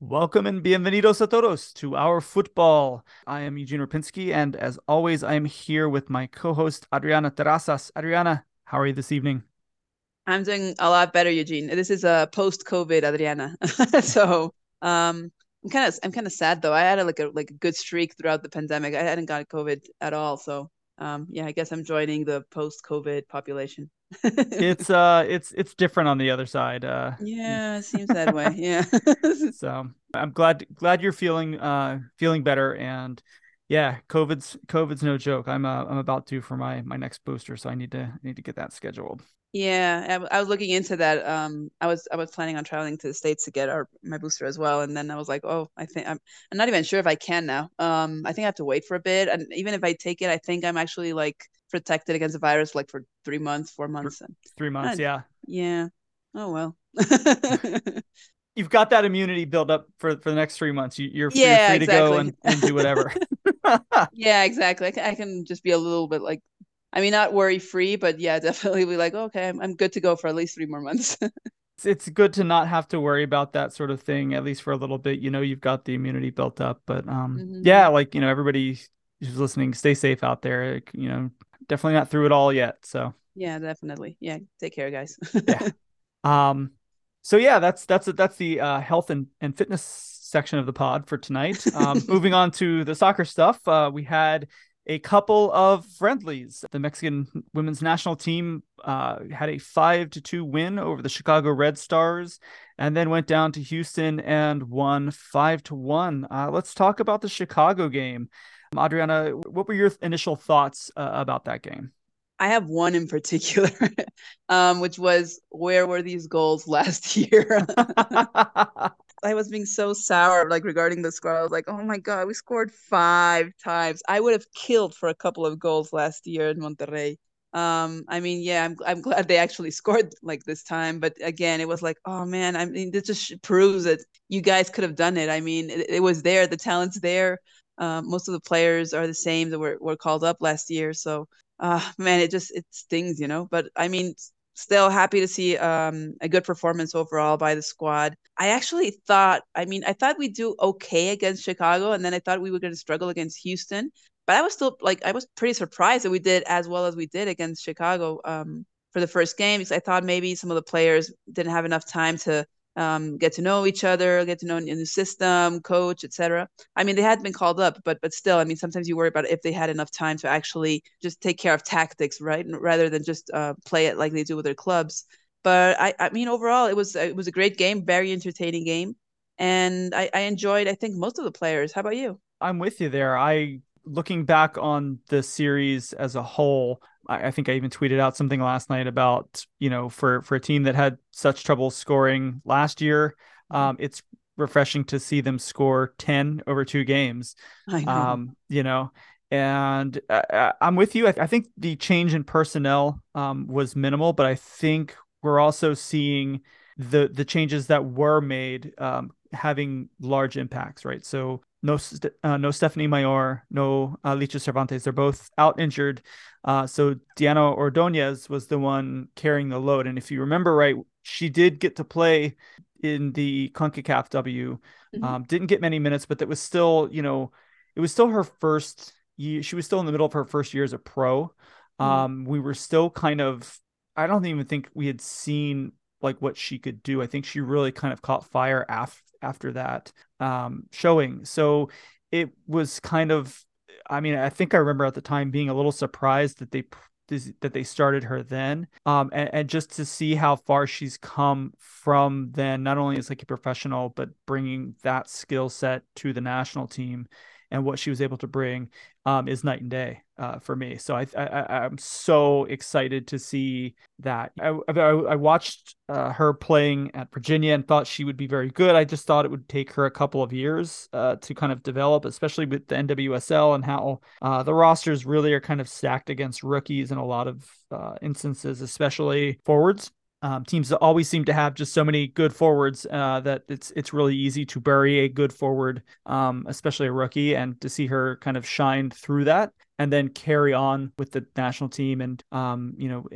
Welcome and bienvenidos a todos to Our Futbol. I am Eugene Rupinski, and as always, I am here with my co-host Adriana Terrazas. Adriana, how are you this evening? I'm doing a lot better, Eugene. This is a post-COVID Adriana, so um, I'm kind of I'm kind of sad though. I had a, like a like a good streak throughout the pandemic. I hadn't got COVID at all, so um, yeah, I guess I'm joining the post-COVID population. It's uh it's it's different on the other side. Uh yeah, it seems that way. Yeah. so I'm glad glad you're feeling uh feeling better and yeah, COVID's COVID's no joke. I'm uh, I'm about to for my my next booster, so I need to need to get that scheduled. Yeah, I, I, was looking into that. Um, I was I was planning on traveling to the states to get our my booster as well, and then I was like, oh, I think I'm I'm not even sure if I can now. Um, I think I have to wait for a bit, and even if I take it, I think I'm actually like protected against the virus like for three months, four months. Three months, yeah. Yeah. Oh well. You've got that immunity built up for, for the next three months. You, are yeah, free exactly. to go and, and do whatever. yeah, exactly. I can, I can just be a little bit like I mean, not worry free, but yeah, definitely be like, okay, I'm, I'm good to go for at least three more months. it's good to not have to worry about that sort of thing, at least for a little bit. You know, you've got the immunity built up, but um, mm-hmm. yeah, like you know, everybody who's listening, stay safe out there. You know, definitely not through it all yet. So yeah, definitely. Yeah, take care, guys. yeah. Um. So yeah, that's that's that's the uh, health and and fitness section of the pod for tonight. Um, moving on to the soccer stuff, uh, we had a couple of friendlies. The Mexican women's national team uh, had a five to two win over the Chicago Red Stars, and then went down to Houston and won five to one. Uh, let's talk about the Chicago game. Adriana, what were your initial thoughts uh, about that game? I have one in particular, um, which was where were these goals last year? I was being so sour, like regarding the score. I was like, oh my god, we scored five times. I would have killed for a couple of goals last year in Monterrey. Um, I mean, yeah, I'm I'm glad they actually scored like this time, but again, it was like, oh man, I mean, this just proves that you guys could have done it. I mean, it, it was there, the talent's there. Uh, most of the players are the same that were, were called up last year. So, uh, man, it just it stings, you know. But I mean, still happy to see um, a good performance overall by the squad. I actually thought, I mean, I thought we'd do okay against Chicago, and then I thought we were going to struggle against Houston. But I was still like, I was pretty surprised that we did as well as we did against Chicago um, for the first game because I thought maybe some of the players didn't have enough time to um, get to know each other, get to know a new system, coach, etc. I mean, they had been called up, but but still, I mean, sometimes you worry about if they had enough time to actually just take care of tactics, right, rather than just uh, play it like they do with their clubs. But I, I mean, overall, it was it was a great game, very entertaining game, and I, I enjoyed. I think most of the players. How about you? I'm with you there. I looking back on the series as a whole, I, I, think I even tweeted out something last night about you know for for a team that had such trouble scoring last year, mm-hmm. um, it's refreshing to see them score ten over two games. I know. Um, you know, and uh, uh I'm with you. I, I, think the change in personnel um, was minimal, but I think we're also seeing the the changes that were made um, having large impacts, right? So no uh, no Stephanie Mayor, no Alicia Cervantes. They're both out injured. Uh, so Diana Ordonez was the one carrying the load. And if you remember right, she did get to play in the CONCACAF W. Mm-hmm. Um, didn't get many minutes, but that was still, you know, it was still her first year. She was still in the middle of her first year as a pro. Mm-hmm. Um, we were still kind of, I don't even think we had seen like what she could do. I think she really kind of caught fire after after that um, showing. So it was kind of, I mean, I think I remember at the time being a little surprised that they that they started her then um, and, and, just to see how far she's come from then not only as like a professional but bringing that skill set to the national team and what she was able to bring um, is night and day uh, for me. So I, I am so excited to see that. I I, I watched uh, her playing at Virginia and thought she would be very good. I just thought it would take her a couple of years uh, to kind of develop, especially with the NWSL and how uh, the rosters really are kind of stacked against rookies in a lot of uh, instances, especially forwards. Um, teams always seem to have just so many good forwards uh, that it's it's really easy to bury a good forward, um, especially a rookie, and to see her kind of shine through that and then carry on with the national team and um, you know,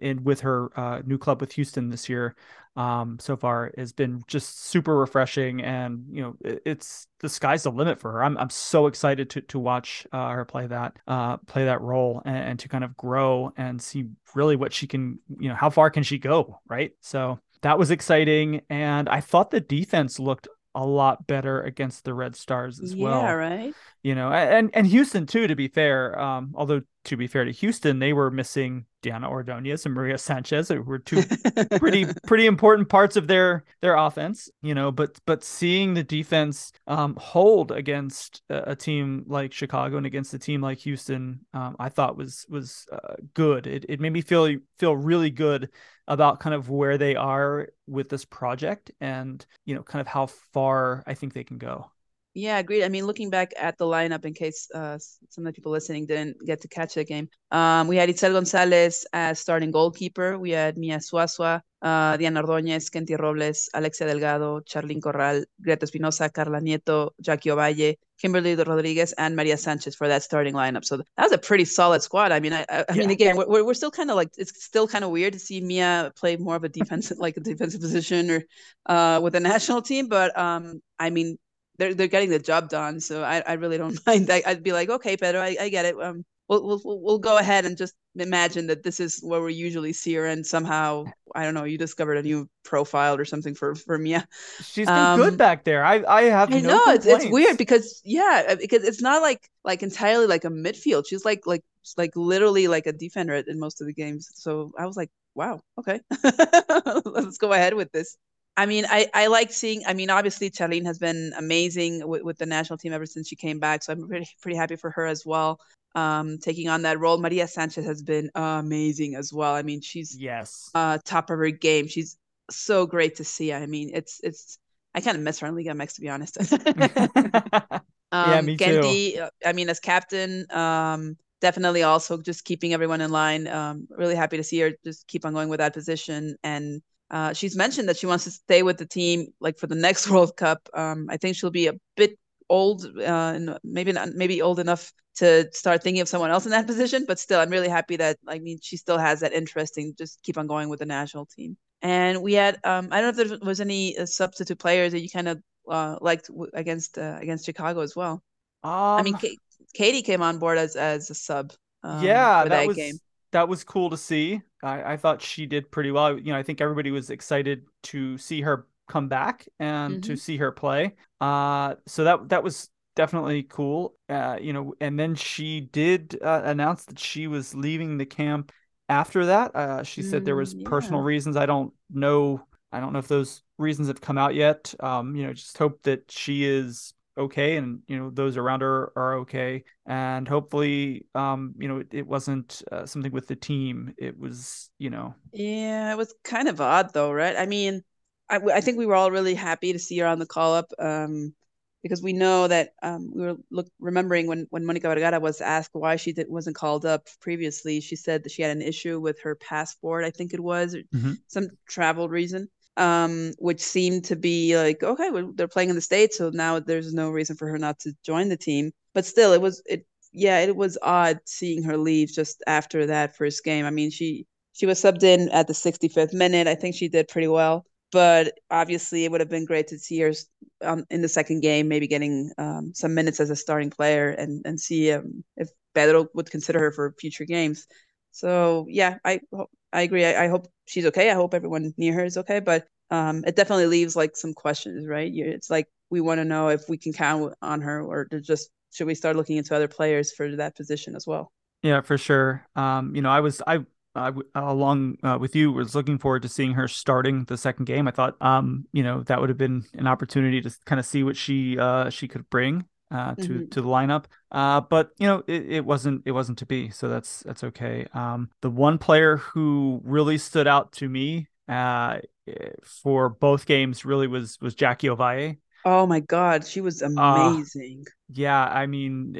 and with her uh, new club with Houston this year um, so far has been just super refreshing. And you know, it, it's the sky's the limit for her. I'm I'm so excited to to watch uh, her play that uh, play that role and, and to kind of grow and see really what she can. You know, how far can she go? Right. So that was exciting. And I thought the defense looked a lot better against the Red Stars as yeah, well. Yeah, right. You know, and and Houston too. To be fair, um, although to be fair to Houston, they were missing Diana Ordonez and Maria Sanchez, who were two pretty pretty important parts of their their offense. You know, but but seeing the defense um, hold against a, a, team like Chicago and against a team like Houston, um, I thought was was uh, good. It it made me feel feel really good about kind of where they are with this project and you know kind of how far I think they can go. Yeah, agreed. I mean, looking back at the lineup, in case uh, some of the people listening didn't get to catch the game, um, we had Itzel Gonzalez as starting goalkeeper. We had Mia Suasua, uh, Diana Ordóñez, Kenti Robles, Alexia Delgado, Charlene Corral, Greta Espinoza, Carla Nieto, Jackie Ovalle, Kimberly Rodriguez, and Maria Sanchez for that starting lineup. So that was a pretty solid squad. I mean, I, I yeah. mean, again, we're, we're still kind of like it's still kind of weird to see Mia play more of a defensive, like a defensive position or uh, with the national team. But um, I mean, they're they're getting the job done. So I, I really don't mind. I, would be like, okay, Pedro, I, I get it. Um, we'll, we'll we'll go ahead and just imagine that this is where we usually see her, and somehow I don't know, you discovered a new profile or something for for Mia. She's been um, good back there. I I have. I no know it's, it's weird because yeah, uh, because it's not like like entirely like a midfield. She's like like like literally like a defender in most of the games. So I was like, wow, okay, let's go ahead with this. I mean, I, I like seeing. I mean, obviously, Charlene has been amazing with, with the national team ever since she came back. So I'm pretty pretty happy for her as well. Um, taking on that role, Maria Sanchez has been amazing as well. I mean, she's yes, uh, top of her game. She's so great to see. I mean, it's it's. I kind of miss her in Liga MX to be honest. um, yeah, me Kenti, too. Uh, I mean, as captain, um, definitely also just keeping everyone in line. Um, really happy to see her just keep on going with that position and uh, she's mentioned that she wants to stay with the team like for the next World Cup. Um, I think she'll be a bit old, uh, and maybe not, maybe old enough to start thinking of someone else in that position. But still, I'm really happy that I mean she still has that interest in just keep on going with the national team. And we had um, I don't know if there was any uh, substitute players that you kind of uh, liked w- against uh, against Chicago as well. Um, I mean, K- Katie came on board as as a sub. Um, yeah, that, that was game. that was cool to see. I, I thought she did pretty well. You know, I think everybody was excited to see her come back and mm-hmm. to see her play. Uh, so that that was definitely cool. Uh, you know, and then she did uh, announce that she was leaving the camp after that. Uh, she said there was mm, yeah. personal reasons. I don't know. I don't know if those reasons have come out yet. Um, you know, just hope that she is okay and you know those around her are okay and hopefully um you know it, it wasn't uh, something with the team it was you know yeah it was kind of odd though right i mean i, I think we were all really happy to see her on the call up um because we know that um, we were look remembering when when Monica Vergara was asked why she did, wasn't called up previously. She said that she had an issue with her passport. I think it was mm-hmm. some travel reason um, which seemed to be like, okay, well, they're playing in the States, so now there's no reason for her not to join the team. But still, it was, it, yeah, it was odd seeing her leave just after that first game. I mean, she, she was subbed in at the 65th minute. I think she did pretty well, but obviously it would have been great to see her um, in the second game, maybe getting um, some minutes as a starting player and, and see um, if Pedro would consider her for future games. So yeah, I I agree. I, I, hope she's okay. I hope everyone near her is okay. But um, it definitely leaves like some questions, right? It's like we want to know if we can count on her, or just should we start looking into other players for that position as well? Yeah, for sure. Um, you know, I was I along uh, with you was looking forward to seeing her starting the second game. I thought, um, you know, that would have been an opportunity to kind of see what she uh, she could bring uh, to mm-hmm. to the lineup. Uh, but you know, it, it wasn't it wasn't to be, so that's that's okay. Um, the one player who really stood out to me uh, for both games really was was Jackie Ovalle. Oh my God, she was uh, amazing. yeah, I mean,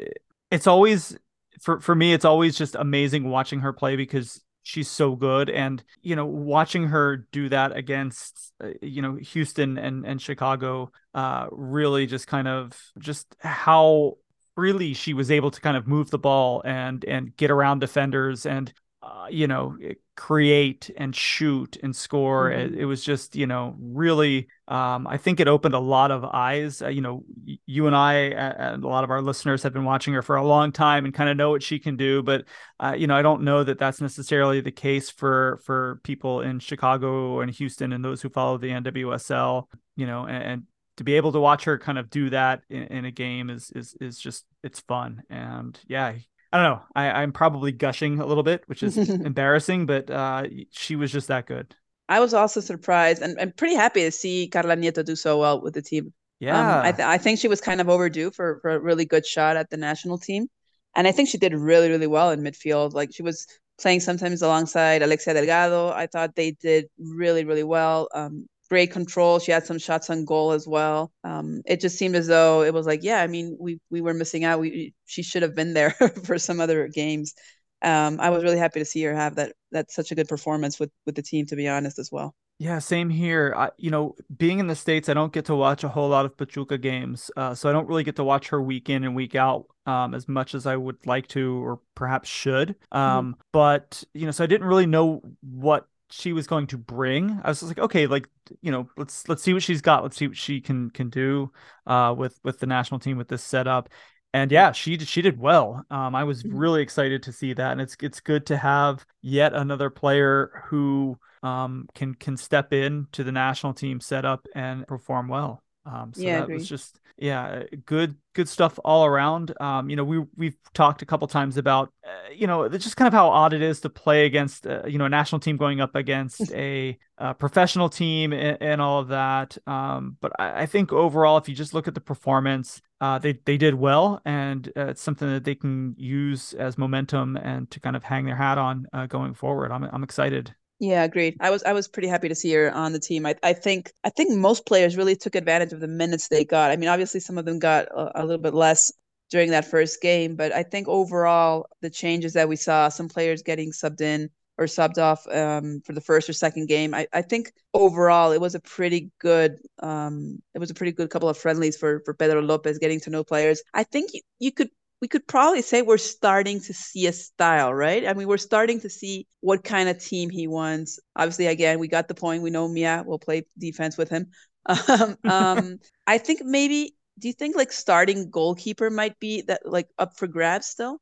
it's always for for me, it's always just amazing watching her play because she's so good. And you know watching her do that against uh, you know Houston and and Chicago uh really just kind of just how freely she was able to kind of move the ball and and get around defenders. And uh, you know create and shoot and score. Mm-hmm. it, it, was just you know really um, i think it opened a lot of eyes. Uh, you know you and i and a lot of our listeners have been watching her for a long time and kind of know what she can do but uh, you know i don't know that that's necessarily the case for for people in chicago and houston and those who follow the nwsl you know and, and to be able to watch her kind of do that in, in, a game is is is just it's fun. And yeah I don't know. I, I'm probably gushing a little bit, which is embarrassing, but uh, she was just that good. I was also surprised and, and pretty happy to see Carla Nieto do so well with the team. Yeah. Um, I, th- I think she was kind of overdue for, for a really good shot at the national team. And I think she did really, really well in midfield. Like she was playing sometimes alongside Alexia Delgado. I thought they did really, really well. Um, great control. She had some shots on goal as well. Um, it just seemed as though it was like, yeah, I mean, we we were missing out. We she should have been there for some other games. Um, I was really happy to see her have that that's such a good performance with with the team. To be honest, as well. Yeah, same here. I, you know, being in the states, I don't get to watch a whole lot of Pachuca games, uh, so I don't really get to watch her week in and week out um, as much as I would like to, or perhaps should. Mm-hmm. Um, mm-hmm. But you know, so I didn't really know what she was going to bring. I was just like, okay, like you know, let's let's see what she's got. Let's see what she can can do uh, with with the national team with this setup. And yeah, she did, she did well. Um, I was mm-hmm. really excited to see that, and it's it's good to have yet another player who um, can can step in to the national team setup and perform well. Um, so yeah, that was just yeah, good good stuff all around. Um, you know, we we've talked a couple times about uh, you know just kind of how odd it is to play against uh, you know a national team going up against a, a professional team and, and, all of that. Um, but I, I, think overall, if you just look at the performance, uh, they they did well, and uh, it's something that they can use as momentum and to kind of hang their hat on uh, going forward. I'm I'm excited. Yeah, agreed. I was I was pretty happy to see her on the team. I I think I think most players really took advantage of the minutes they got. I mean, obviously some of them got a, a little bit less during that first game, but I think overall the changes that we saw, some players getting subbed in or subbed off um, for the first or second game. I, I think overall it was a pretty good um, it was a pretty good couple of friendlies for for Pedro Lopez getting to know players. I think you, you could we could probably say we're starting to see a style, right? I mean, we're starting to see what kind of team he wants. Obviously, again, we got the point. We know Mia will play defense with him. Um, um, I think maybe. Do you think like starting goalkeeper might be that like up for grabs still?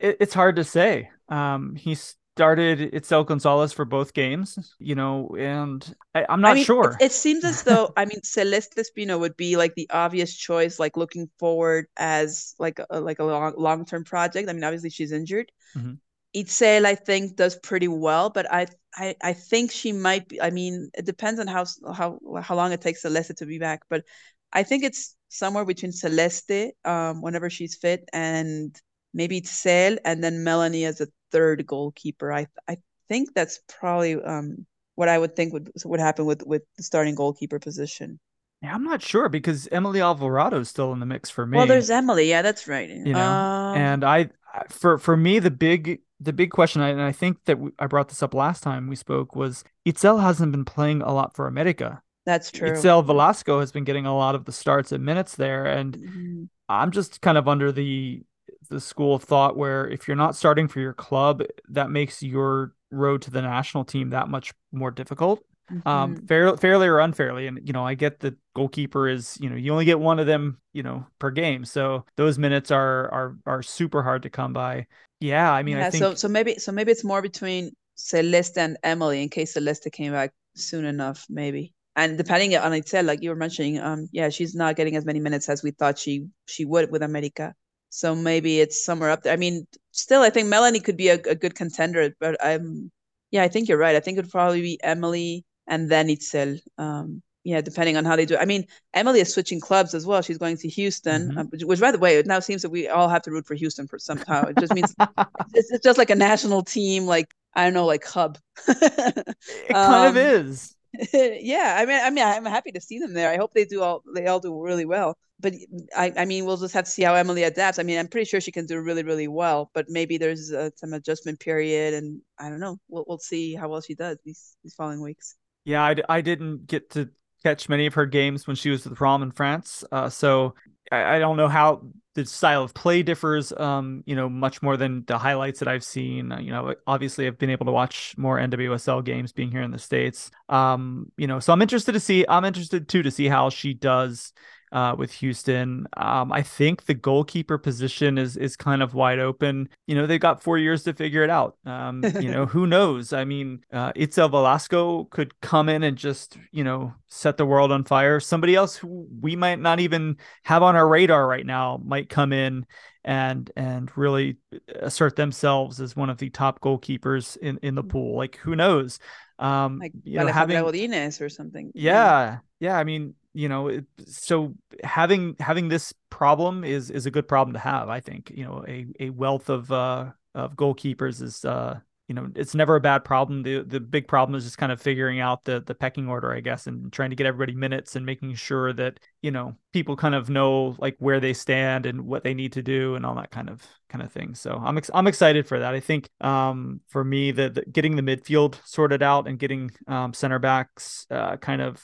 It, it's hard to say. Um, he's started Itzel Gonzalez for both games, you know, and I, am not I mean, sure. It, it, seems as though, I mean, Celeste Espino would be like the obvious choice, like looking forward as like a, like a long long term project. I mean, obviously she's injured. Mm-hmm. Itzel, I think, does pretty well, but I, I I think she might be. I mean, it depends on how how how long it takes Celeste to be back, but I think it's somewhere between Celeste, um, whenever she's fit, and maybe Itzel, and then Melanie as a third goalkeeper. I I think that's probably um, what I would think would would happen with with the starting goalkeeper position. Yeah, I'm not sure because Emily Alvarado is still in the mix for me. Well, there's Emily. Yeah, that's right. You know, um, and I for for me the big the big question, and I think that I brought this up last time we spoke, was Itzel hasn't been playing a lot for America. That's true. Itzel Velasco has been getting a lot of the starts and minutes there, and mm-hmm. I'm just kind of under the the school of thought where if you're not starting for your club, that makes your road to the national team that much more difficult. Um, mm-hmm. Um, fair, fairly or unfairly, and you know, I get the goalkeeper is you know you only get one of them you know per game, so those minutes are are are super hard to come by. Yeah, I mean, yeah, I think so. So maybe so maybe it's more between Celeste and Emily in case Celeste came back soon enough, maybe. And depending on Itzel, like you were mentioning, um, yeah, she's not getting as many minutes as we thought she she would with America. So maybe it's somewhere up there. I mean, still, I think Melanie could be a, a good contender, but I'm, yeah, I think you're right. I think it'd probably be Emily and then Itzel. Um, yeah, depending on how they do. I mean, Emily is switching clubs as well. She's going to Houston, mm-hmm. uh, which, which, by the way, it now seems that we all have to root for Houston for somehow. It just means it's, it's, just like a national team, like I don't know, like hub. it kind um, of is. yeah, I mean, I mean, I'm happy to see them there. I hope they do all they all do really well. But I, I mean, we'll just have to see how Emily adapts. I mean, I'm pretty sure she can do really, really well. But maybe there's uh, some adjustment period, and I don't know. We'll we'll see how well she does these these following weeks. Yeah, I, I didn't get to catch many of her games when she was with Reims in France, uh, so I, I don't know how the style of play differs, um, you know, much more than the highlights that I've seen. You know, obviously I've been able to watch more NWSL games being here in the states. Um, you know, so I'm interested to see. I'm interested too to see how she does uh, with Houston. Um, I think the goalkeeper position is is kind of wide open. You know, they've got four years to figure it out. Um, you know, who knows? I mean, uh, Itzel Velasco could come in and just you know set the world on fire. Somebody else who we might not even have on our radar right now might come in and and really assert themselves as one of the top goalkeepers in in the pool. Like who knows? Um, like you know, having Godinez or something. Yeah, yeah. I mean, you know so having having this problem is is a good problem to have i think you know a a wealth of uh of goalkeepers is uh you know it's never a bad problem. The the big problem is just kind of figuring out the the pecking order i guess and trying to get everybody minutes and making sure that you know people kind of know like where they stand and what they need to do and all that kind of kind of thing. So i'm ex- i'm excited for that. I think um for me the, the getting the midfield sorted out and getting um center backs uh kind of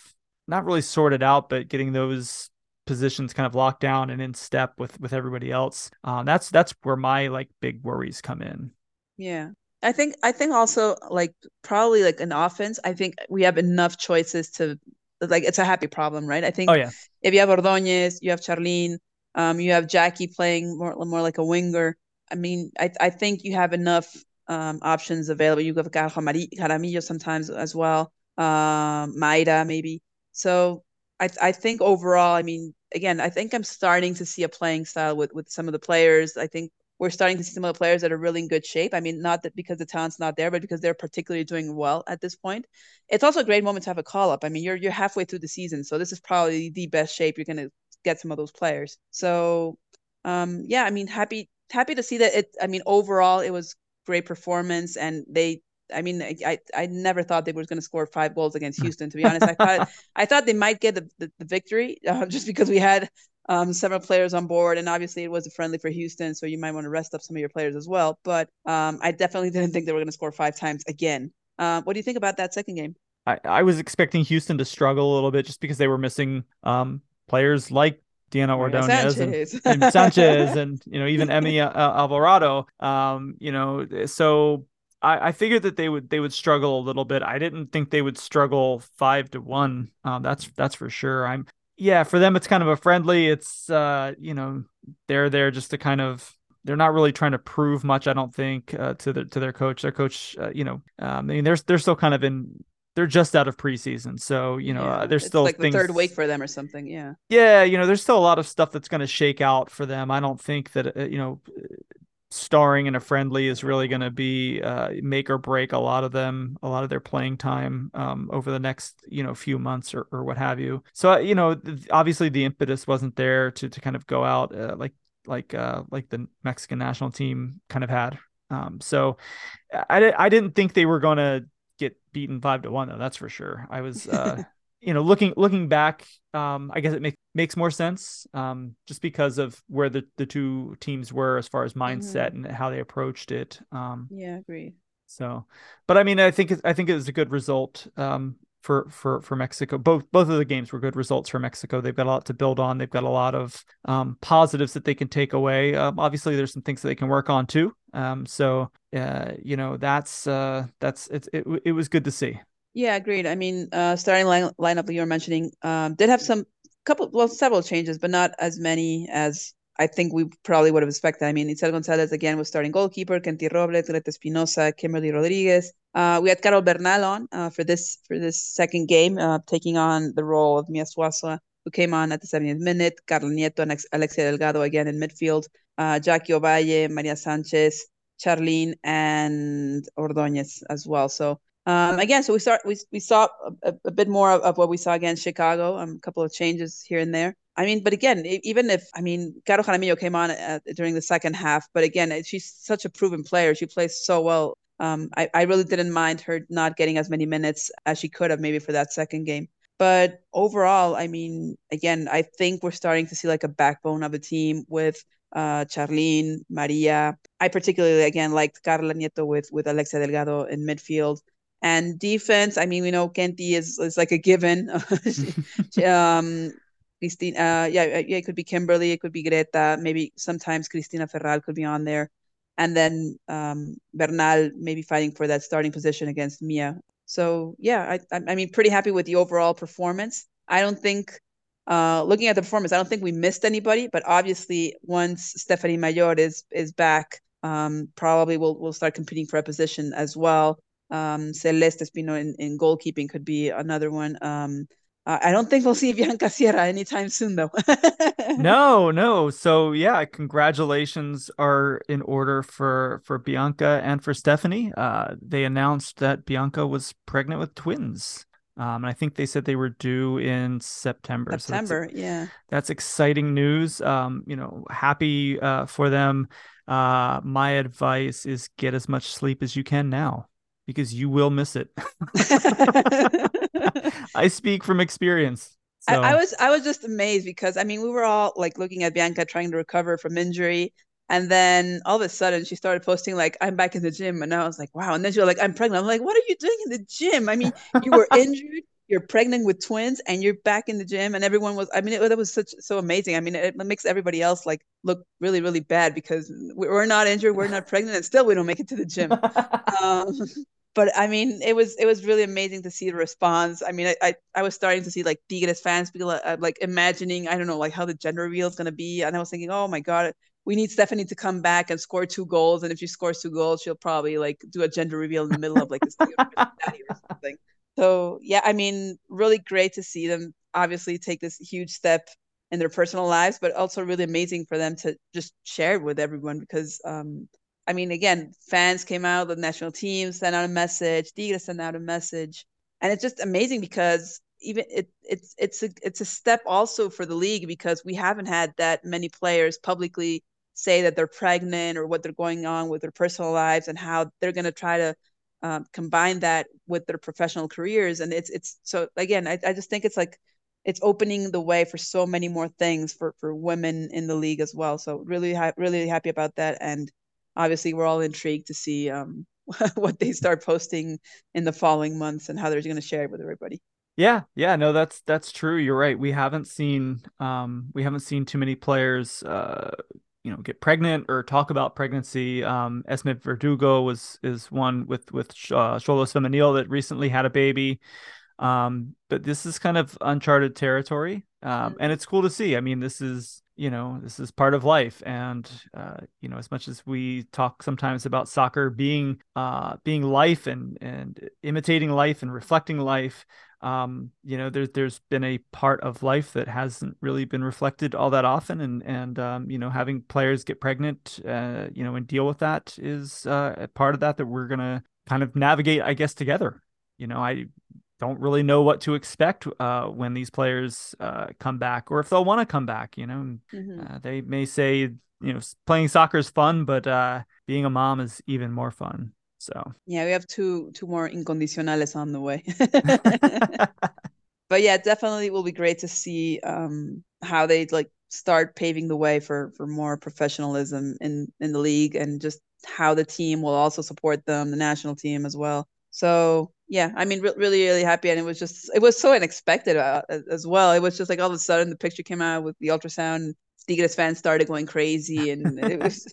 not really sorted out, but getting those positions kind of locked down and in step with with everybody else. Um, that's that's where my like big worries come in. Yeah. I think I think also like probably like an offense. I think we have enough choices to like it's a happy problem, right? I think. Oh yeah. If you have Ordóñez, you have Charlene, um, you have Jackie playing more more like a winger. I mean, I I think you have enough um options available. You have Jaramillo sometimes as well. Um, Mayra maybe. So I I think overall, I mean, again, I think I'm starting to see a playing style with with some of the players. I think we're starting to see some of the players that are really in good shape. I mean, not that because the talent's not there, but because they're particularly doing well at this point. It's also a great moment to have a call up. I mean, you're you're halfway through the season, so this is probably the best shape you're to get some of those players. So, um, yeah, I mean, happy happy to see that it. I mean, overall, it was great performance, and they I mean, I I never thought they were going to score five goals against. Houston. To be honest, I thought I thought they might get the, the, the victory uh, just because we had um, several players on board, and obviously it was a friendly for Houston, so you might want to rest up some of your players as well. But um, I definitely didn't think they were going to score five times again. Uh, what do you think about that second game? I, I was expecting Houston to struggle a little bit just because they were missing um, players like Diana Ordonez and, and, Sanchez and you know even Emmy uh, Alvarado. Um, you know, so I, I figured that they would they would struggle a little bit. I didn't think they would struggle five to one. Um, that's that's for sure. I'm yeah, for them it's kind of a friendly. It's uh, you know, they're there just to kind of they're not really trying to prove much. I don't think uh, to their to their coach. Their coach, uh, you know, um, I mean, they're they're still kind of in. They're just out of preseason, so you know, uh, yeah, uh, there's still like things... the third week for them or something. Yeah, yeah, you know, there's still a lot of stuff that's going to shake out for them. I don't think that uh, you know starring in a friendly is really going to be uh, make or break a lot of them, a lot of their playing time um, over the next you know few months or, or what have you. So uh, you know, obviously the impetus wasn't there to to kind of go out uh, like like uh, like the Mexican national team kind of had. Um, so I I didn't think they were going to get beaten five to one though. That's for sure. I was. Uh, you know, looking looking back, um, I guess it makes makes more sense, um, just because of where the, the two teams were as far as mindset mm-hmm. and how they approached it. Um, yeah, agreed. So, but I mean, I think I think it was a good result um, for for for Mexico. Both both of the games were good results for Mexico. They've got a lot to build on. They've got a lot of um, positives that they can take away. Um, obviously, there's some things that they can work on too. Um, so, uh, you know, that's uh, that's it, it. It was good to see. Yeah, agreed. I mean, uh, starting line lineup you were mentioning um, did have some couple, well, several changes, but not as many as I think we probably would have expected. I mean, Itzel Gonzalez again was starting goalkeeper, Kenti Robles, Greta Espinoza, Kimberly Rodriguez. Uh, we had Carol Bernal on uh, for this for this second game, uh, taking on the role of Mia Suazo, who came on at the 70th minute. Carla Nieto and Alexia Delgado again in midfield. Uh, Jackie Ovalle, Maria Sanchez, Charlene, and Ordóñez as well. So um, again, so we start we we saw a, a bit more of, of, what we saw against Chicago. Um, a couple of changes here and there. I mean, but again, even if I mean, Caro Jaramillo came on uh, during the second half, but again, she's such a proven player. She plays so well. Um, I, I really didn't mind her not getting as many minutes as she could have maybe for that second game. But overall, I mean, again, I think we're starting to see like a backbone of a team with uh, Charlene, Maria. I particularly again liked Carla Nieto with with Alexia Delgado in midfield. And defense, I mean, we know Kenti is is like a given. um, Cristina, uh, yeah, yeah, it could be Kimberly, it could be Greta, maybe sometimes Cristina Ferral could be on there, and then um, Bernal maybe fighting for that starting position against Mia. So yeah, I, I mean, pretty happy with the overall performance. I don't think, uh, looking at the performance, I don't think we missed anybody. But obviously, once Stephanie Mayor is is back, um, probably we'll we'll start competing for a position as well. Um, Celeste Espino in, in goalkeeping could be another one. Um, I don't think we'll see Bianca Sierra anytime soon, though. no, no. So yeah, congratulations are in order for for Bianca and for Stephanie. Uh, they announced that Bianca was pregnant with twins. Um, and I think they said they were due in September. September, so that's, yeah. That's exciting news. Um, you know, happy uh, for them. Uh, my advice is get as much sleep as you can now because you will miss it. I speak from experience. So. I, I, was I was just amazed because I mean we were all like looking at Bianca trying to recover from injury, and then all of a sudden she started posting like I'm back in the gym, and I was like wow. And then she was like I'm pregnant. I'm like what are you doing in the gym? I mean you were injured, you're pregnant with twins, and you're back in the gym, and everyone was. I mean it, it was such so amazing. I mean it, it makes everybody else like look really really bad because we're not injured, we're not pregnant, and still we don't make it to the gym. um, but I mean, it was it was really amazing to see the response. I mean, I I, I was starting to see like Tigres fans be like, uh, like imagining I don't know like how the gender reveal is gonna be, and I was thinking, oh my god, we need Stephanie to come back and score two goals, and if she scores two goals, she'll probably like do a gender reveal in the middle of like this or something. So yeah, I mean, really great to see them obviously take this huge step in their personal lives, but also really amazing for them to just share it with everyone because um, I mean, again, fans came out, the national team sent out a message, Tigres sent out a message, and it's just amazing because even it, it's it's a it's a step also for the league because we haven't had that many players publicly say that they're pregnant or what they're going on with their personal lives and how they're going to try to um, combine that with their professional careers and it's it's so again I, I just think it's like it's opening the way for so many more things for for women in the league as well so really ha- really happy about that and obviously we're all intrigued to see um, what they start posting in the following months and how they're going to share it with everybody. Yeah, yeah, no, that's that's true. You're right. We haven't seen um, we haven't seen too many players uh, you know get pregnant or talk about pregnancy. Um, Esme Verdugo was is one with with uh, Xolos Femenil that recently had a baby. Um, but this is kind of uncharted territory, um, and it's cool to see. I mean, this is you know this is part of life and uh, you know as much as we talk sometimes about soccer being uh, being life and and imitating life and reflecting life um, you know there's there's been a part of life that hasn't really been reflected all that often and and um, you know having players get pregnant uh, you know and deal with that is uh, a part of that that we're gonna kind of navigate I guess together you know I don't really know what to expect uh, when these players uh, come back or if they'll want to come back. You know, mm-hmm. uh, they may say, you know, playing soccer is fun, but uh, being a mom is even more fun. So yeah, we have two two more incondicionales on the way. but yeah, definitely will be great to see um, how they like start paving the way for for more professionalism in in the league and just how the team will also support them, the national team as well. So yeah, I mean, re- really, really happy, and it was just, it was so unexpected uh, as well. It was just like all of a sudden the picture came out with the ultrasound. Tigres fans started going crazy, and it was,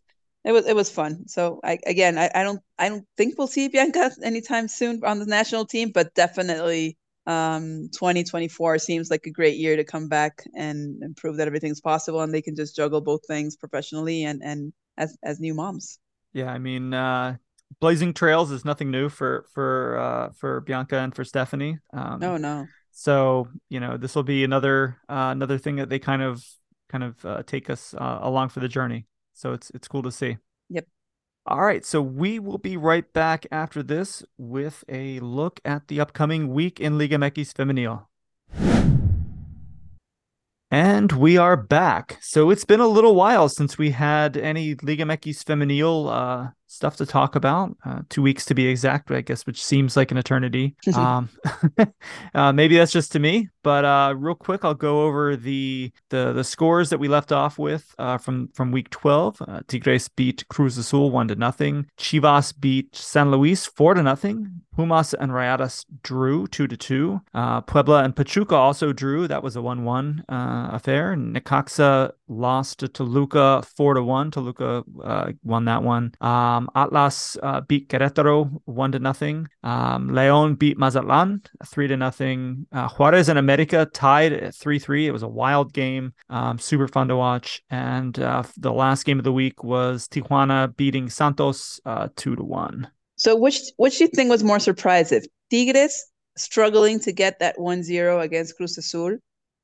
it was, it was fun. So I, again, I, I don't, I don't think we'll see Bianca anytime soon on the national team, but definitely, um, 2024 seems like a great year to come back and, and prove that everything's possible, and they can just juggle both things professionally and and as as new moms. Yeah, I mean, uh, blazing trails is nothing new for for uh, for Bianca and for Stephanie. Um, no, no. So you know this will be another uh, another thing that they kind of kind of uh, take us uh, along for the journey. So it's it's cool to see. Yep. All right, so we will be right back after this with a look at the upcoming week in Liga MX Femenil. And we are back. So it's been a little while since we had any Liga MX Femenil uh, stuff to talk about. Uh, two weeks to be exact, I guess, which seems like an eternity. um, uh, maybe that's just to me, but uh, real quick, I'll go over the the the scores that we left off with uh, from from week 12. Uh, Tigres beat Cruz Azul one to nothing. Chivas beat San Luis four to nothing. Pumas and Rayadas drew two to two. Uh, Puebla and Pachuca also drew. That was a one-one uh, affair. Necaxa lost to Toluca four to one. Toluca uh, won that one. Um, Atlas uh, beat Querétaro one to nothing. Um, León beat Mazatlan three to nothing. Uh, Juarez and America tied at three three. It was a wild game. Um, super fun to watch. And uh, the last game of the week was Tijuana beating Santos two to one. So which which do you think was more surprising? Tigres struggling to get that 1-0 against Cruz Azul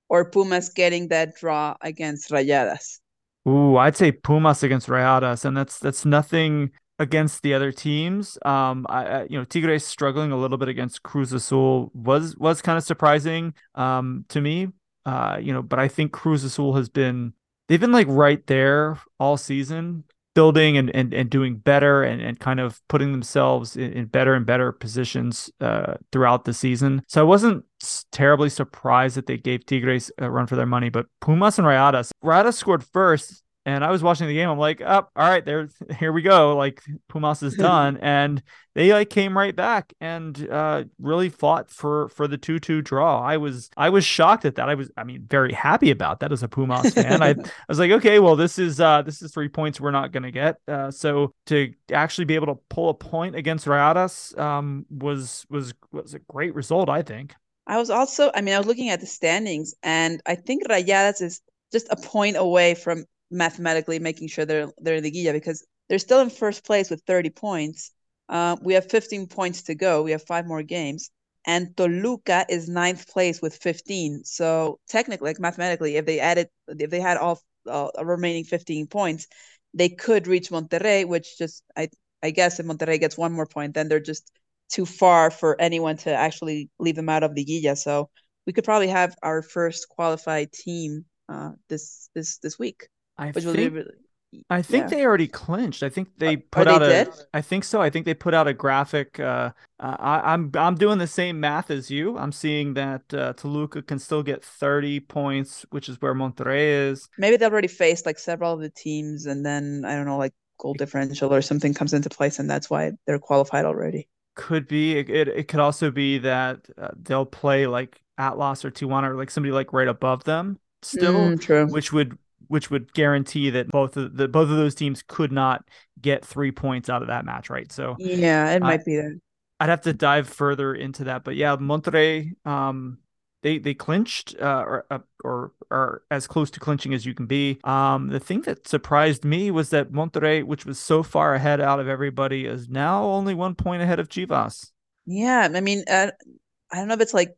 or Pumas getting that draw against Rayadas? Ooh, I'd say Pumas against Rayadas and that's that's nothing against the other teams. Um, I, you know Tigres struggling a little bit against Cruz Azul was was kind of surprising um to me. Uh, you know, but I think Cruz Azul has been they've been like right there all season building and, and, and doing better and, and kind of putting themselves in, in better and better positions uh, throughout the season. So I wasn't terribly surprised that they gave Tigres a run for their money, but Pumas and Rayadas, Rayadas scored first and I was watching the game. I'm like, oh, all right, there, here we go. Like Pumas is done, and they like came right back and uh, really fought for for the two two draw. I was I was shocked at that. I was I mean very happy about that as a Pumas fan. I, I was like, okay, well this is uh, this is three points we're not gonna get. Uh, so to actually be able to pull a point against Rayadas um, was was was a great result. I think. I was also, I mean, I was looking at the standings, and I think Rayadas is just a point away from mathematically making sure they're they're in the Liguilla because they're still in first place with 30 points. Uh, we have 15 points to go. We have five more games. And Toluca is ninth place with 15. So technically, like mathematically, if they added, if they had all uh, remaining 15 points, they could reach Monterrey, which just I I guess if Monterrey gets one more point, then they're just too far for anyone to actually leave them out of the Liguilla. So we could probably have our first qualified team uh, this this this week. I think, be I think yeah. they already clinched. I think they put out they a. Did? I think so. I think they put out a graphic. Uh, uh, I, am I'm, I'm doing the same math as you. I'm seeing that uh, Toluca can still get 30 points, which is where Monterrey is. Maybe they already faced like several of the teams, and then I don't know, like goal differential or something comes into place, and that's why they're qualified already. Could be. It it, it could also be that uh, they'll play like Atlas or Tijuana or like somebody like right above them still, mm, which would which would guarantee that both of the both of those teams could not get three points out of that match, right? So yeah, it uh, might be that. I'd have to dive further into that, but yeah, Monterrey, um, they they clinched uh, or uh, or are as close to clinching as you can be. Um, the thing that surprised me was that Monterrey, which was so far ahead out of everybody, is now only one point ahead of Chivas. Yeah, I mean, uh, I don't know if it's like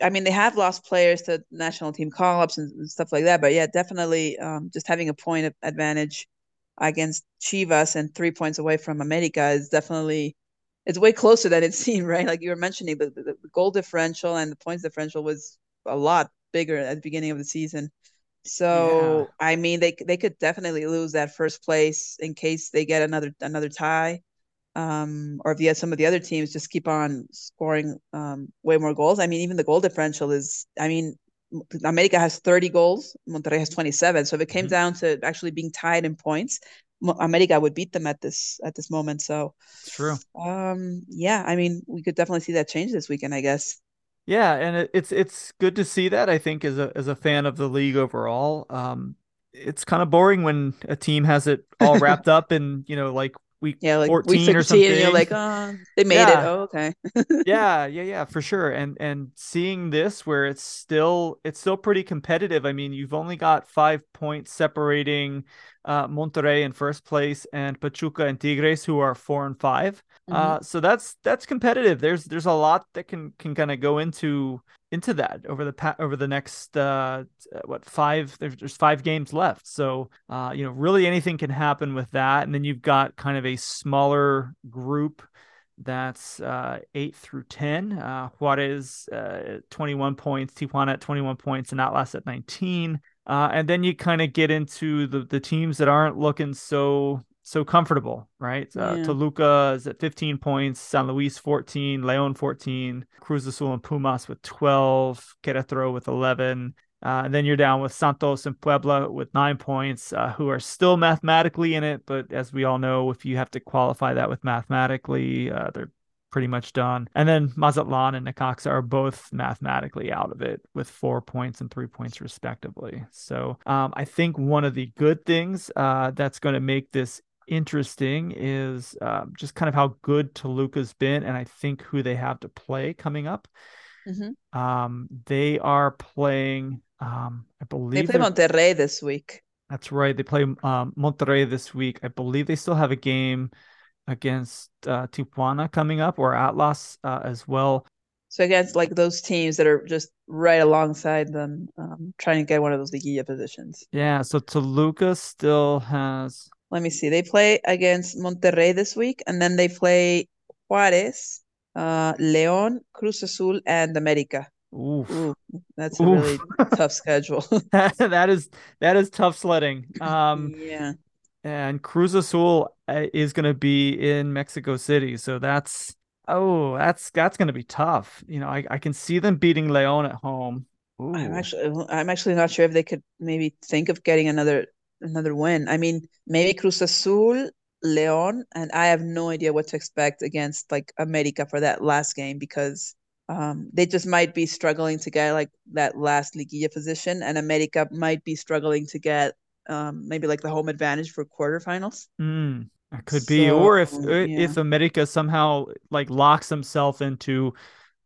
I mean, they have lost players to national team call ups and, stuff like that, but yeah, definitely um, just having a point of advantage against Chivas and three points away from America is definitely it's way closer than it seemed, right? Like you were mentioning, the, the, the goal differential and the points differential was a lot bigger at the beginning of the season. So yeah. I mean, they they could definitely lose that first place in case they get another another tie um, or if you had some of the other teams just keep on scoring um, way more goals. I mean, even the goal differential is, I mean, America has 30 goals, Monterrey has 27. So if it came mm-hmm. down to actually being tied in points, America would beat them at this at this moment. So it's true. Um, yeah, I mean, we could definitely see that change this weekend, I guess. Yeah, and it, it's it's good to see that. I think as a as a fan of the league overall, um, it's kind of boring when a team has it all wrapped up and you know like week yeah, like 14 week 15 or something. And you're like, oh, they made yeah. it. Oh, okay. yeah, yeah, yeah, for sure. And and seeing this where it's still it's still pretty competitive. I mean, you've only got five points separating uh, Monterrey in first place and Pachuca and Tigres who are four and 5 mm-hmm. Uh, so that's that's competitive. There's there's a lot that can can kind of go into into that over the pa- over the next uh, what five there's, there's five games left. So uh, you know really anything can happen with that, and then you've got kind of a smaller group that's uh, 8 through 10. Uh, Juarez, uh, 21 points, Tijuana at 21 points, and Atlas at 19. Uh, and then you kind of get into the, the teams that aren't looking so so comfortable, right? Uh, Yeah. Toluca is at 15 points, San Luis 14, Leon 14, Cruz Azul and Pumas with 12, Querétaro with 11. Uh, and then you're down with Santos and Puebla with nine points, uh, who are still mathematically in it. But as we all know, if you have to qualify that with mathematically, uh, they're pretty much done. And then Mazatlan and Necaxa are both mathematically out of it with four points and three points respectively. So um, I think one of the good things uh, that's going to make this interesting is um, just kind of how good Toluca's been, and I think who they have to play coming up. Mm-hmm. Um, they are playing. Um, I believe they play Monterrey this week. that's right. They play um, Monterrey this week. I believe they still have a game against uh, Tijuana coming up or Atlas uh, as well. So against like those teams that are just right alongside them, um, trying to get one of those Liguilla positions. Yeah, so Toluca still has. Let me see. They play against Monterrey this week, and then they play Juarez, uh, León, Cruz Azul, and America. Oof. Ooh, that's a really tough schedule. that is that is tough sledding. Um, yeah. and Cruz Azul uh, is going to be in Mexico City, so that's oh, that's that's going to be tough. You know, I, I can see them beating Leon at home. Ooh. I'm actually I'm actually not sure if they could maybe think of getting another another win. I mean, maybe Cruz Azul, León, and I have no idea what to expect against like America for that last game because um they just might be struggling to get like that last Liguilla position, and America might be struggling to get um maybe like the home advantage for quarterfinals. Mm, that could be, or if So, if America somehow like locks himself into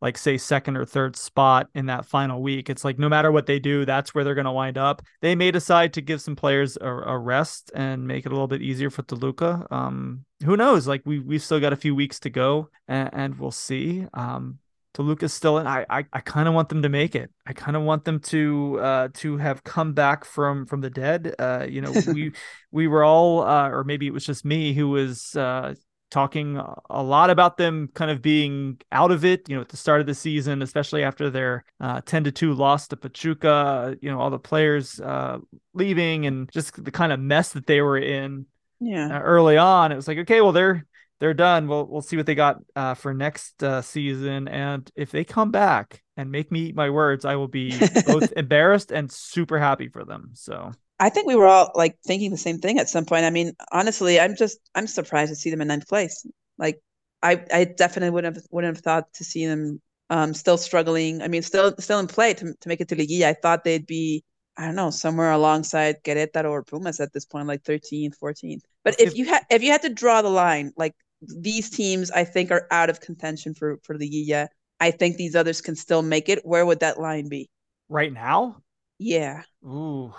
like say second or third spot in that final week, it's like no matter what they do, that's where they're going to wind up. They may decide to give some players a, a rest and make it a little bit easier for Toluca. Um, who knows? Like we we've still got a few weeks to go, and, and we'll see. Um, Toluca's still in. I I, I kind of want them to make it. I kind of want them to uh to have come back from from the dead. Uh, you know, we we were all uh, or maybe it was just me who was uh talking a lot about them kind of being out of it, you know, at the start of the season, especially after their uh, 10 to 2 loss to Pachuca, you know, all the players uh, leaving and just the kind of mess that they were in Yeah. uh, early on. It was like, okay, well, they're they're done. We'll we'll see what they got uh, for next uh, season, and if they come back and make me eat my words, I will be both embarrassed and super happy for them. So I think we were all like thinking the same thing at some point. I mean, honestly, I'm just I'm surprised to see them in ninth place. Like, I I definitely wouldn't have wouldn't have thought to see them um still struggling. I mean, still still in play to to make it to Liguilla. I thought they'd be I don't know somewhere alongside Querétaro or Pumas at this point, like 13th, 14th. But if, you had if you had to draw the line, like these teams, I think are out of contention for for Liguilla. I think these others can still make it. Where would that line be? right now, Yeah. ooh,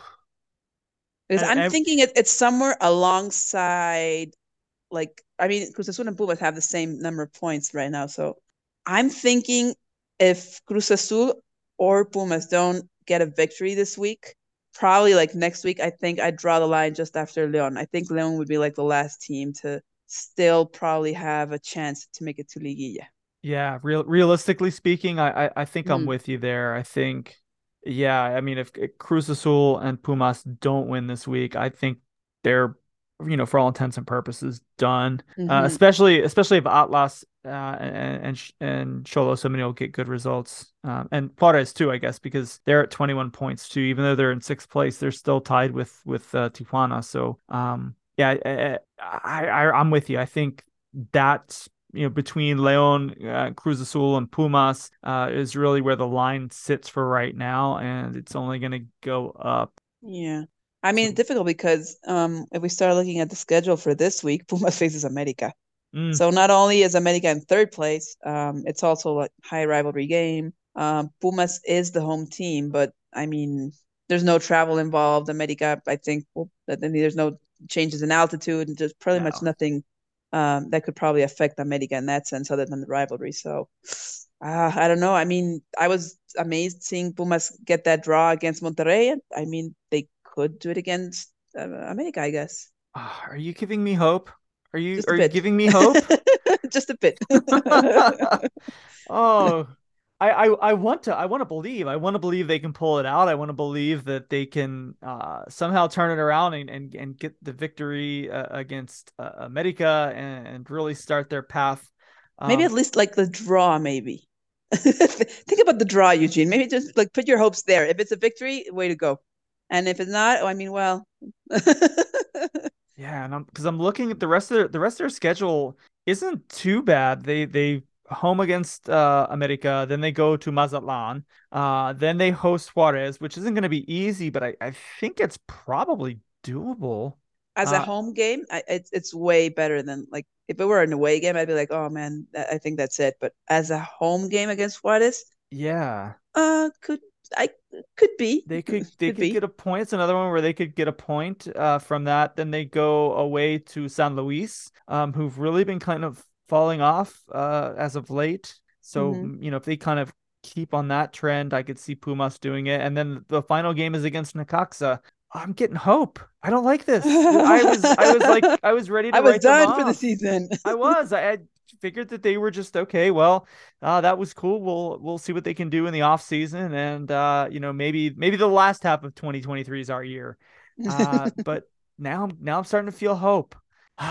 Because I'm thinking it, it's somewhere alongside, like, I mean, Cruz Azul and Pumas have the same number of points right now. So I'm thinking if Cruz Azul or Pumas don't get a victory this week, probably like next week, I think I'd draw the line just after Leon. I think Leon would be like the last team to still probably have a chance to make it to Liguilla. Yeah, real realistically speaking, I I, I think I'm Mm. with you there. I think, yeah, I mean, if Cruz Azul and Pumas don't win this week, I think they're, you know, for all intents and purposes, done. Uh, Mhm. especially especially if Atlas uh, and and Ch- and Cholo Simeone get good results, um, and Juarez too, I guess, because they're at 21 points too. Even though they're in sixth place, they're still tied with with uh, Tijuana. So, um, yeah, I, I I I'm with you. I think that's you know between Leon, uh, Cruz Azul, and Pumas uh, is really where the line sits for right now, and it's only going to go up. Yeah. I mean, it's difficult because um, if we start looking at the schedule for this week, Pumas faces America. Mm, So not only is America in third place, um, it's also a high rivalry game. Um, Pumas is the home team, but I mean, there's no travel involved. America, I think, well, there's no changes in altitude and just pretty much nothing um, that could probably affect America in that sense, other than the rivalry. So uh, I don't know. I mean, I was amazed seeing Pumas get that draw against Monterrey. I mean, they could do it against uh, America, I guess. ah, are you giving me hope? Are you are you giving me hope? Just a bit. oh, I, I, I want to I want to believe I want to believe they can pull it out. I want to believe that they can uh, somehow turn it around and, and, and get the victory uh, against uh, America and, and, really start their path. Um, maybe at least like the draw, maybe. Think about the draw, Eugene. Maybe just like put your hopes there. If it's a victory, way to go. And if it's not, oh, I mean, well. yeah, and I'm because I'm looking at the rest of their, the rest of their schedule isn't too bad. They they home against uh, America. Then they go to Mazatlan. Uh, then they host Juarez, which isn't going to be easy, but I, I think it's probably doable. As a uh, home game, I, it's it's way better than like if it were an away game, I'd be like, oh man, I think that's it. But as a home game against Juarez, yeah, uh, could I could be they could they could, could get a point. It's another one where they could get a point uh, from that. Then they go away to San Luis, um, who've really been kind of falling off uh, as of late. So mm-hmm. you know, if they kind of keep on that trend, I could see Pumas doing it. And then the final game is against Necaxa. I'm getting hope. I don't like this. I was I was like I was ready to I was done for the season. I was. I figured that they were just okay. Well, uh, that was cool. We'll we'll see what they can do in the off season, and uh, you know maybe maybe the last half of 2023 is our year. Uh, but now now I'm starting to feel hope.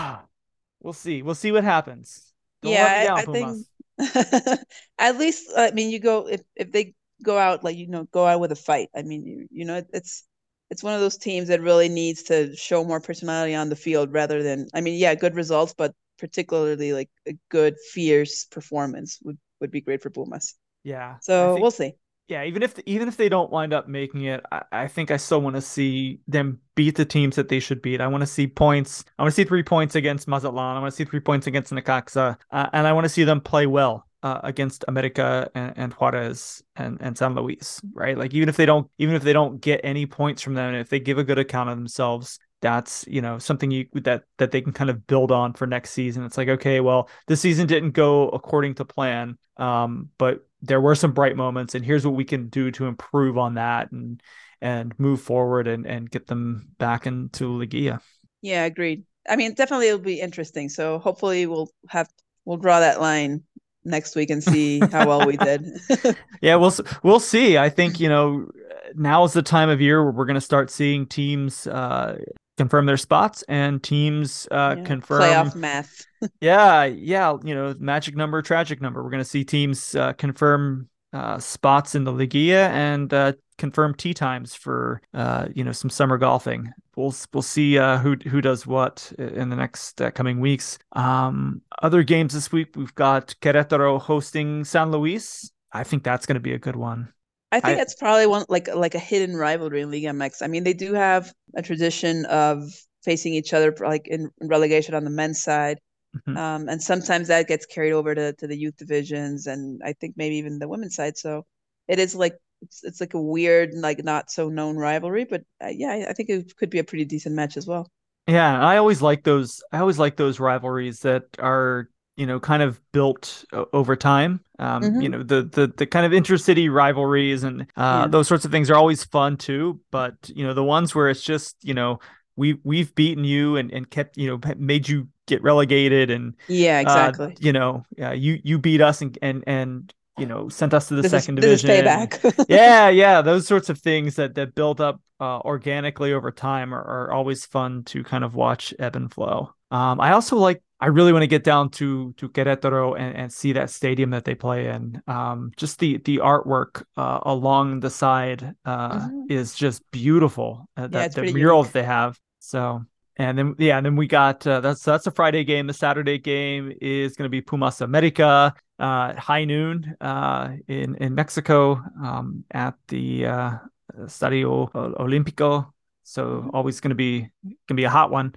we'll see. We'll see what happens. Don't yeah, I, I think at least I mean you go if if they go out like you know go out with a fight. I mean you you know it's it's one of those teams that really needs to show more personality on the field rather than I mean yeah good results but particularly like a good fierce performance would would be great for Pumas. Yeah. So think, we'll see yeah, even if even if they don't wind up making it, I, I think I still want to see them beat the teams that they should beat. I want to see points. I want to see three points against Mazatlan. I want to see three points against Necaxa, uh, and I want to see them play well uh, against America and, and, Juarez and, and San Luis. Right, like even if they don't even if they don't get any points from them, if they give a good account of themselves, that's you know something you that that they can kind of build on for next season. It's like okay, well, this season didn't go according to plan, um, but there were some bright moments and here's what we can do to improve on that and and move forward and and get them back into Liguilla. Yeah, agreed. I mean, definitely it'll be interesting. So hopefully we'll have we'll draw that line next week and see how well we did. yeah, we'll we'll see. I think you know now is the time of year where we're going to start seeing teams uh, confirm their spots and teams uh, yeah, confirm playoff math. yeah, yeah, you know, magic number, tragic number. We're going to see teams uh, confirm uh, spots in the Liguilla and uh, confirm tee times for uh, you know some summer golfing. We'll we'll see uh, who who does what in the next coming weeks. Um, other games this week we've got Querétaro hosting San Luis. I think that's going to be a good one. I think I, it's probably one like like a hidden rivalry in Liga MX. I mean, they do have a tradition of facing each other like in relegation on the men's side. Mm-hmm. Um, and sometimes that gets carried over to, to the youth divisions and I think maybe even the women's side. So it is like it's, it's like a weird, like not so known rivalry, but uh, yeah, I think it could be a pretty decent match as well. Yeah, I always like those. I always like those rivalries that are you know kind of built over time. Um, mm-hmm. you know the the the kind of intercity rivalries and uh, yeah. those sorts of things are always fun too but you know the ones where it's just you know we we've beaten you and and kept you know made you get relegated and yeah uh, exactly. uh, you know yeah you you beat us and and and you know sent us to the this second is, division. payback. Yeah yeah those sorts of things that that build up uh, organically over time are, are always fun to kind of watch ebb and flow. Um, I also like I really want to get down to to Querétaro and, and see that stadium that they play in. Um, just the the artwork uh, along the side uh, mm-hmm. is just beautiful. Uh, that yeah, the murals that they have. So and then yeah, and then we got uh, that's that's a Friday game. The Saturday game is going to be Pumas America uh, high noon uh, in in Mexico um, at the uh, Estadio Olímpico. So mm-hmm. always going to be going to be a hot one.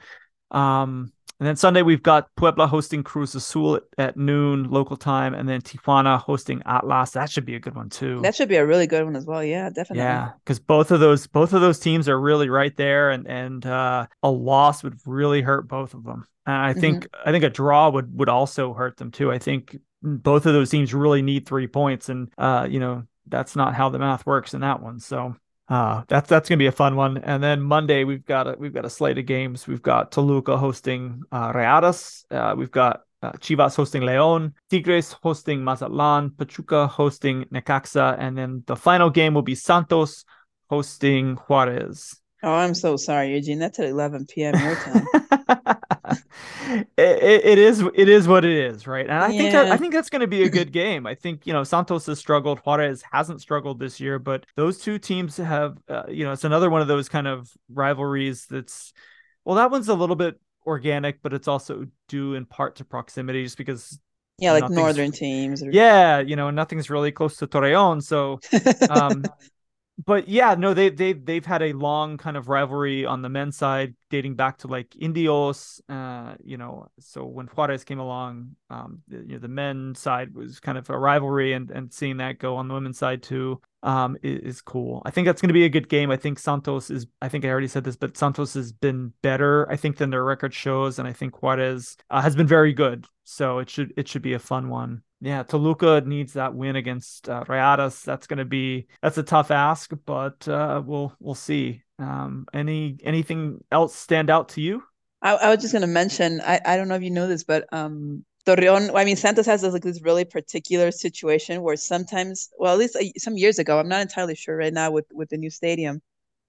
Um, and then Sunday we've got Puebla hosting Cruz Azul at, at, noon local time, and then Tijuana hosting Atlas. That should be a good one too. That should be a really good one as well. Yeah, definitely. Yeah, because both of those both of those teams are really right there, and and uh, a loss would really hurt both of them. And I think mm-hmm. I think a draw would would also hurt them too. I think both of those teams really need three points, and uh, you know that's not how the math works in that one. So uh, that's that's gonna be a fun one. And then Monday we've got a we've got a slate of games. We've got Toluca hosting uh, Rayadas. Uh, we've got uh, Chivas hosting León, Tigres hosting Mazatlan, Pachuca hosting Necaxa, and then the final game will be Santos hosting Juarez. Oh, I'm so sorry, Eugene. That's at 11 p.m. your time. it, it is it is what it is, right? And I yeah. think that I think that's going to be a good game. I think you know Santos has struggled, Juarez hasn't struggled this year, but those two teams have uh, you know it's another one of those kind of rivalries that's well that one's a little bit organic, but it's also due in part to proximity, just because yeah, like northern teams. Or... Yeah, you know, nothing's really close to Torreon, so um, but yeah, no, they they they've had a long kind of rivalry on the men's side, dating back to like Indios. Uh, you know, so when Juarez came along, um, you know, the men's side was kind of a rivalry, and and seeing that go on the women's side too, um, is, is cool. I think that's going to be a good game. I think Santos is. I think I already said this, but Santos has been better, I think, than their record shows, and I think Juarez uh, has been very good. So it should it should be a fun one yeah, Toluca needs that win against uh, Rayadas. That's going to be that's a tough ask, but uh, we'll we'll see. Um, any anything else stand out to you? I, I was just going to mention. I, I don't know if you know this, but um, Torreon. I mean, Santos has this, like this really particular situation where sometimes, well, at least uh, some years ago, I'm not entirely sure right now with with the new stadium.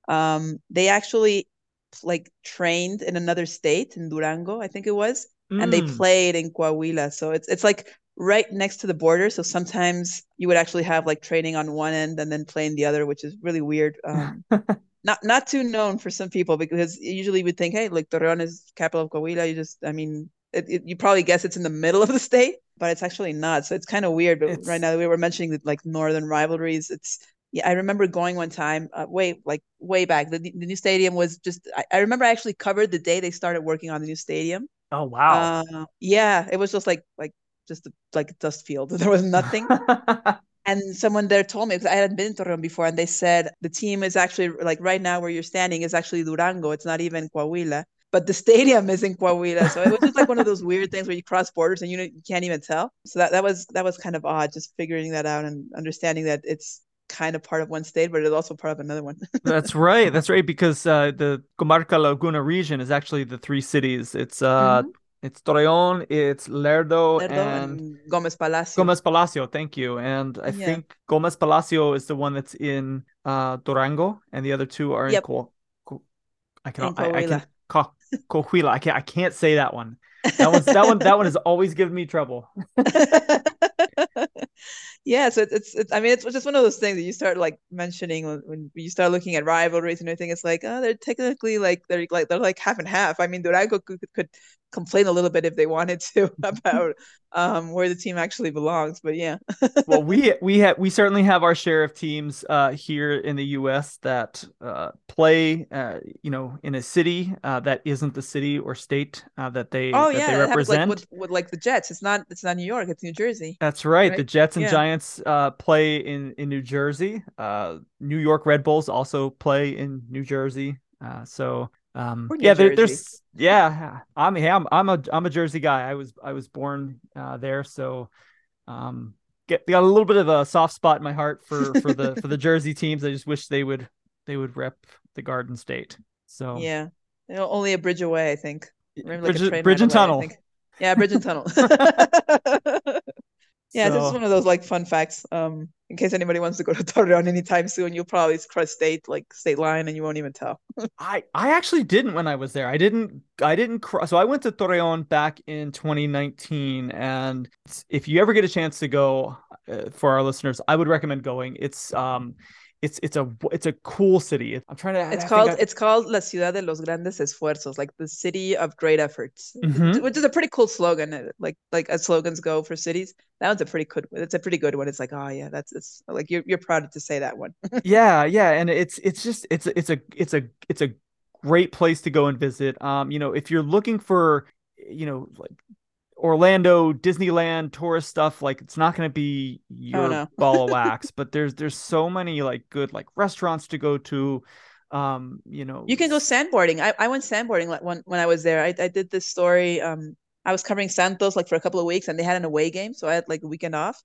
Um, they actually like trained in another state in Durango, I think it was, and they mm. played in Coahuila. So it's it's like right next to the border. So sometimes you would actually have like training on one end and then playing the other, which is really weird. Um, not not too known for some people because usually we think, hey, like Torreon is capital of Coahuila. You just, I mean, it, it, you probably guess it's in the middle of the state, but it's actually not. So it's kind of weird. But it's... right now we were mentioning that like northern rivalries. It's yeah, I remember going one time, uh, way like way back. The, the new stadium was just. I, I remember I actually covered the day they started working on the new stadium. Oh wow! Uh, yeah, it was just like like just a, like a dust field. There was nothing. and someone there told me because I hadn't been to Torreon before, and they said the team is actually like right now where you're standing is actually Durango. It's not even Coahuila, but the stadium is in Coahuila. So it was just like one of those weird things where you cross borders and you know, you can't even tell. So that that was that was kind of odd, just figuring that out and understanding that it's kind of part of one state, but it's also part of another one. that's right. That's right. Because uh, the Comarca Laguna region is actually the three cities. It's uh, mm-hmm. It's Torreon, it's Lerdo, Lerdo and, and, Gomez Palacio. Gomez Palacio, thank you. And I yeah. think Gomez Palacio is the one that's in uh, Durango, and the other two are in. Co- Co- I can I, I can Co- Coahuila. I can't I can't say that one. That one's that one that one has always given me trouble. yeah, so it's, it's I mean it's just one of those things that you start like mentioning when, when you start looking at rivalries and everything. It's like oh they're technically like they're like they're like half and half. I mean Durango could, could complain a little bit if they wanted to about um, where the team actually belongs. But yeah. well, we we have we certainly have our share of teams uh, here in the U.S. that uh, play, uh, you know, in a city uh, that isn't the city or state uh, that they oh that yeah they represent. Like with, with, like the Jets, it's not it's not New York, it's New Jersey. That's right. right? The Jets and yeah. Giants uh, play in in New Jersey. New York Red Bulls also play in New Jersey. so um, yeah, there, there's yeah. I'm I'm I'm a I'm a Jersey guy. I was I was born uh, there, so um, get got a little bit of a soft spot in my heart for for the for the Jersey teams. I just wish they would they would rep the Garden State. So yeah, only a bridge away, I think. Like bridge, bridge and away, tunnel. Yeah, bridge and tunnel. Yeah, so, this is one of those like fun facts. Um, in case anybody wants to go to Torreon anytime soon, you'll probably cross state like state line, and you won't even tell. I I actually didn't when I was there. I didn't I didn't cross. So I went to Torreon back in 2019, and if you ever get a chance to go, uh, for our listeners, I would recommend going. It's um it's it's a it's a cool city. I'm trying to. It's I called I... it's called La Ciudad de los Grandes Esfuerzos, like the city of great efforts, mm-hmm. which is a pretty cool slogan. Uh, like like as slogans go for cities, that one's a pretty good. It's a pretty good one. It's like oh yeah, that's it's like you're you're proud to say that one. yeah, yeah, and it's it's just it's it's a it's a it's a great place to go and visit. Um, you know, if you're looking for you know like Orlando Disneyland tourist stuff like it's not going to be oh, your oh, no. ball of wax but there's there's so many like good like restaurants to go to um you know you can go sandboarding. I, I went sandboarding like when, when I was there. I, I did this story um I was covering Santos like for a couple of weeks and they had an away game so I had like a weekend off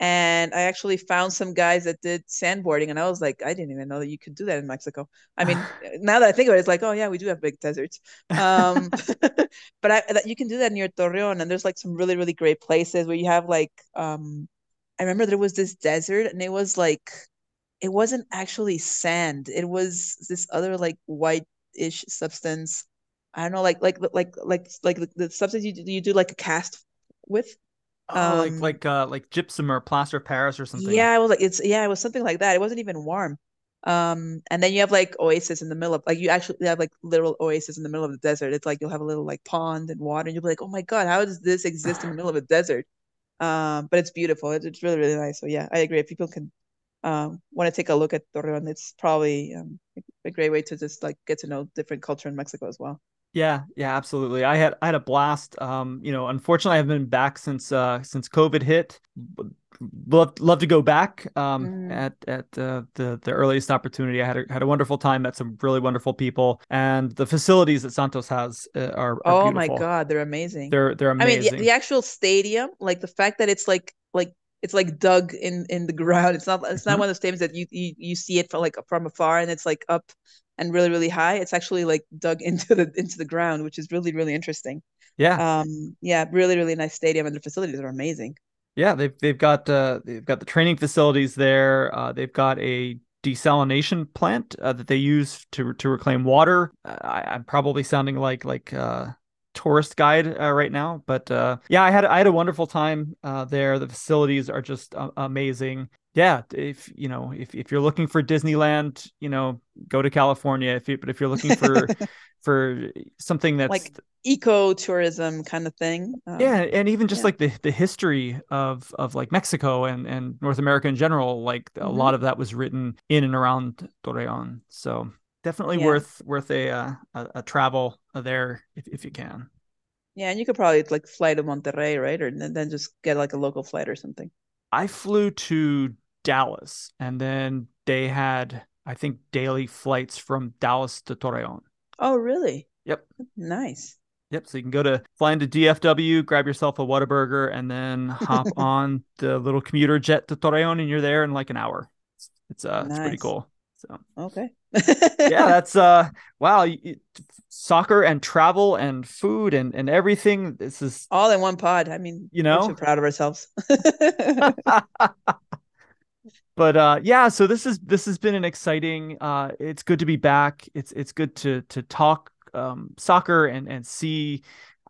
and I actually found some guys that did sandboarding, and I was like, I didn't even know that you could do that in Mexico. I mean, now that I think of it, it's like, oh yeah, we do have big deserts. Um, but I, you can do that near Torreon, and there's like some really really great places where you have like, um, I remember there was this desert, and it was like, it wasn't actually sand; it was this other like white-ish substance. I don't know, like like like like like the, the substance you you do like a cast with Oh, um, like like uh like gypsum or plaster of Paris or something. Yeah, it was like it's yeah, it was something like that. It wasn't even warm. Um, and then you have like oasis in the middle of like you actually have like literal oasis in the middle of the desert. It's like you'll have a little like pond and water, and you'll be like, oh my god, how does this exist in the middle of a desert? Um, but it's beautiful. It's, it's really really nice. So yeah, I agree. If people can um want to take a look at Torreon, it's probably um, a great way to just like get to know different culture in Mexico as well. Yeah, yeah, absolutely. I had I had a blast. Um, you know, unfortunately, I've been back since uh since COVID hit. Love love to go back. Um, mm. at at uh, the the earliest opportunity. I had a, had a wonderful time. Met some really wonderful people, and the facilities that Santos has uh, are, are, Oh beautiful. my god, they're amazing. They're they're amazing. I mean, the, the actual stadium, like the fact that it's like like it's like dug in in the ground. It's not it's not mm-hmm. one of those stadiums that you, you you see it from like from afar and it's like up and really really high it's actually like dug into the into the ground which is really really interesting. Yeah. Um yeah really really nice stadium and the facilities are amazing. Yeah they've they've got uh they've got the training facilities there uh they've got a desalination plant uh, that they use to to reclaim water. I, i'm probably sounding like like uh tourist guide uh, right now but uh yeah i had i had a wonderful time uh there the facilities are just uh, amazing yeah, if you know, if, if you're looking for Disneyland, you know, go to California. If you, but if you're looking for for something that's like eco tourism kind of thing, um, yeah, and even just yeah. like the the history of of like Mexico and and North America in general, like mm-hmm. a lot of that was written in and around Torreon. So definitely yeah. worth worth a, uh, a, a travel there if if you can. Yeah, and you could probably like fly to Monterrey, right, or then just get like a local flight or something. I flew to Dallas, and then they had I think daily flights from Dallas to Torreon. Oh, really? Yep. Nice. Yep. So you can go to fly into DFW, grab yourself a Whataburger, and then hop on the little commuter jet to Torreon, and you're there in like an hour. It's uh, nice. it's pretty cool. So okay. yeah, that's uh wow, soccer and travel and food and and everything. This is all in one pod. I mean, you know, proud of ourselves. but uh, yeah, so this is this has been an exciting. Uh, it's good to be back. It's it's good to to talk um, soccer and and see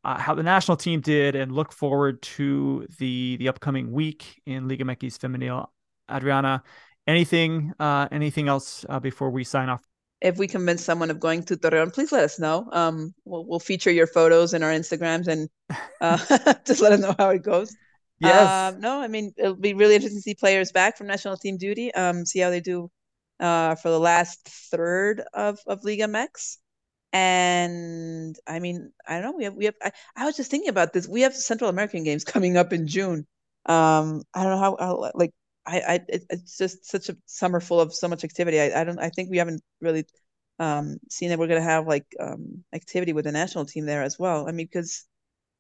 uh, how the national team did, and look forward to the the upcoming week in Liga MX Femenil. Adriana, anything uh, anything else uh, before we sign off? If we convince someone of going to Torreon, please let us know. Um, we'll, we'll feature your photos in our Instagrams and uh, just let us know how it goes. Yes. Um, no, I mean it'll be really interesting to see players back from national team duty. Um, see how they do uh, for the last third of of Liga MX. And I mean, I don't know. We have we have. I, I was just thinking about this. We have Central American games coming up in June. Um, I don't know how, how like I I it's just such a summer full of so much activity. I I don't I think we haven't really um seen that we're gonna have like um activity with the national team there as well. I mean, because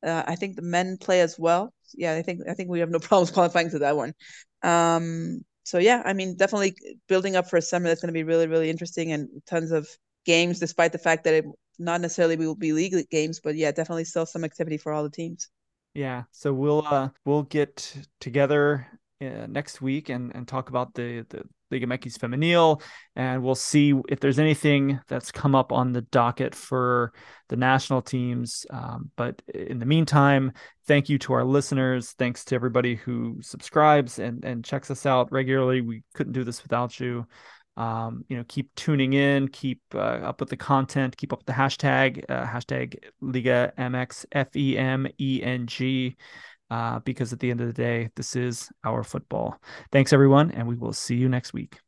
uh, I think the men play as well. Yeah, I think I think we have no problems qualifying to that one. Um, so yeah, I mean, definitely building up for a summer that's going to be really really interesting and tons of games, despite the fact that it not necessarily will be league games, but yeah, definitely still some activity for all the teams. Yeah, so we'll uh we'll get together uh, next week and and talk about the the Liga MX Femenil, and we'll see if there's anything that's come up on the docket for the national teams. Um, but in the meantime, thank you to our listeners. Thanks to everybody who subscribes and and checks us out regularly. We couldn't do this without you. Um, you know, keep tuning in, keep uh, up with the content, keep up with the hashtag, uh, hashtag Liga MX F E M E N G uh, because at the end of the day, this is our football. Thanks, everyone, and we will see you next week.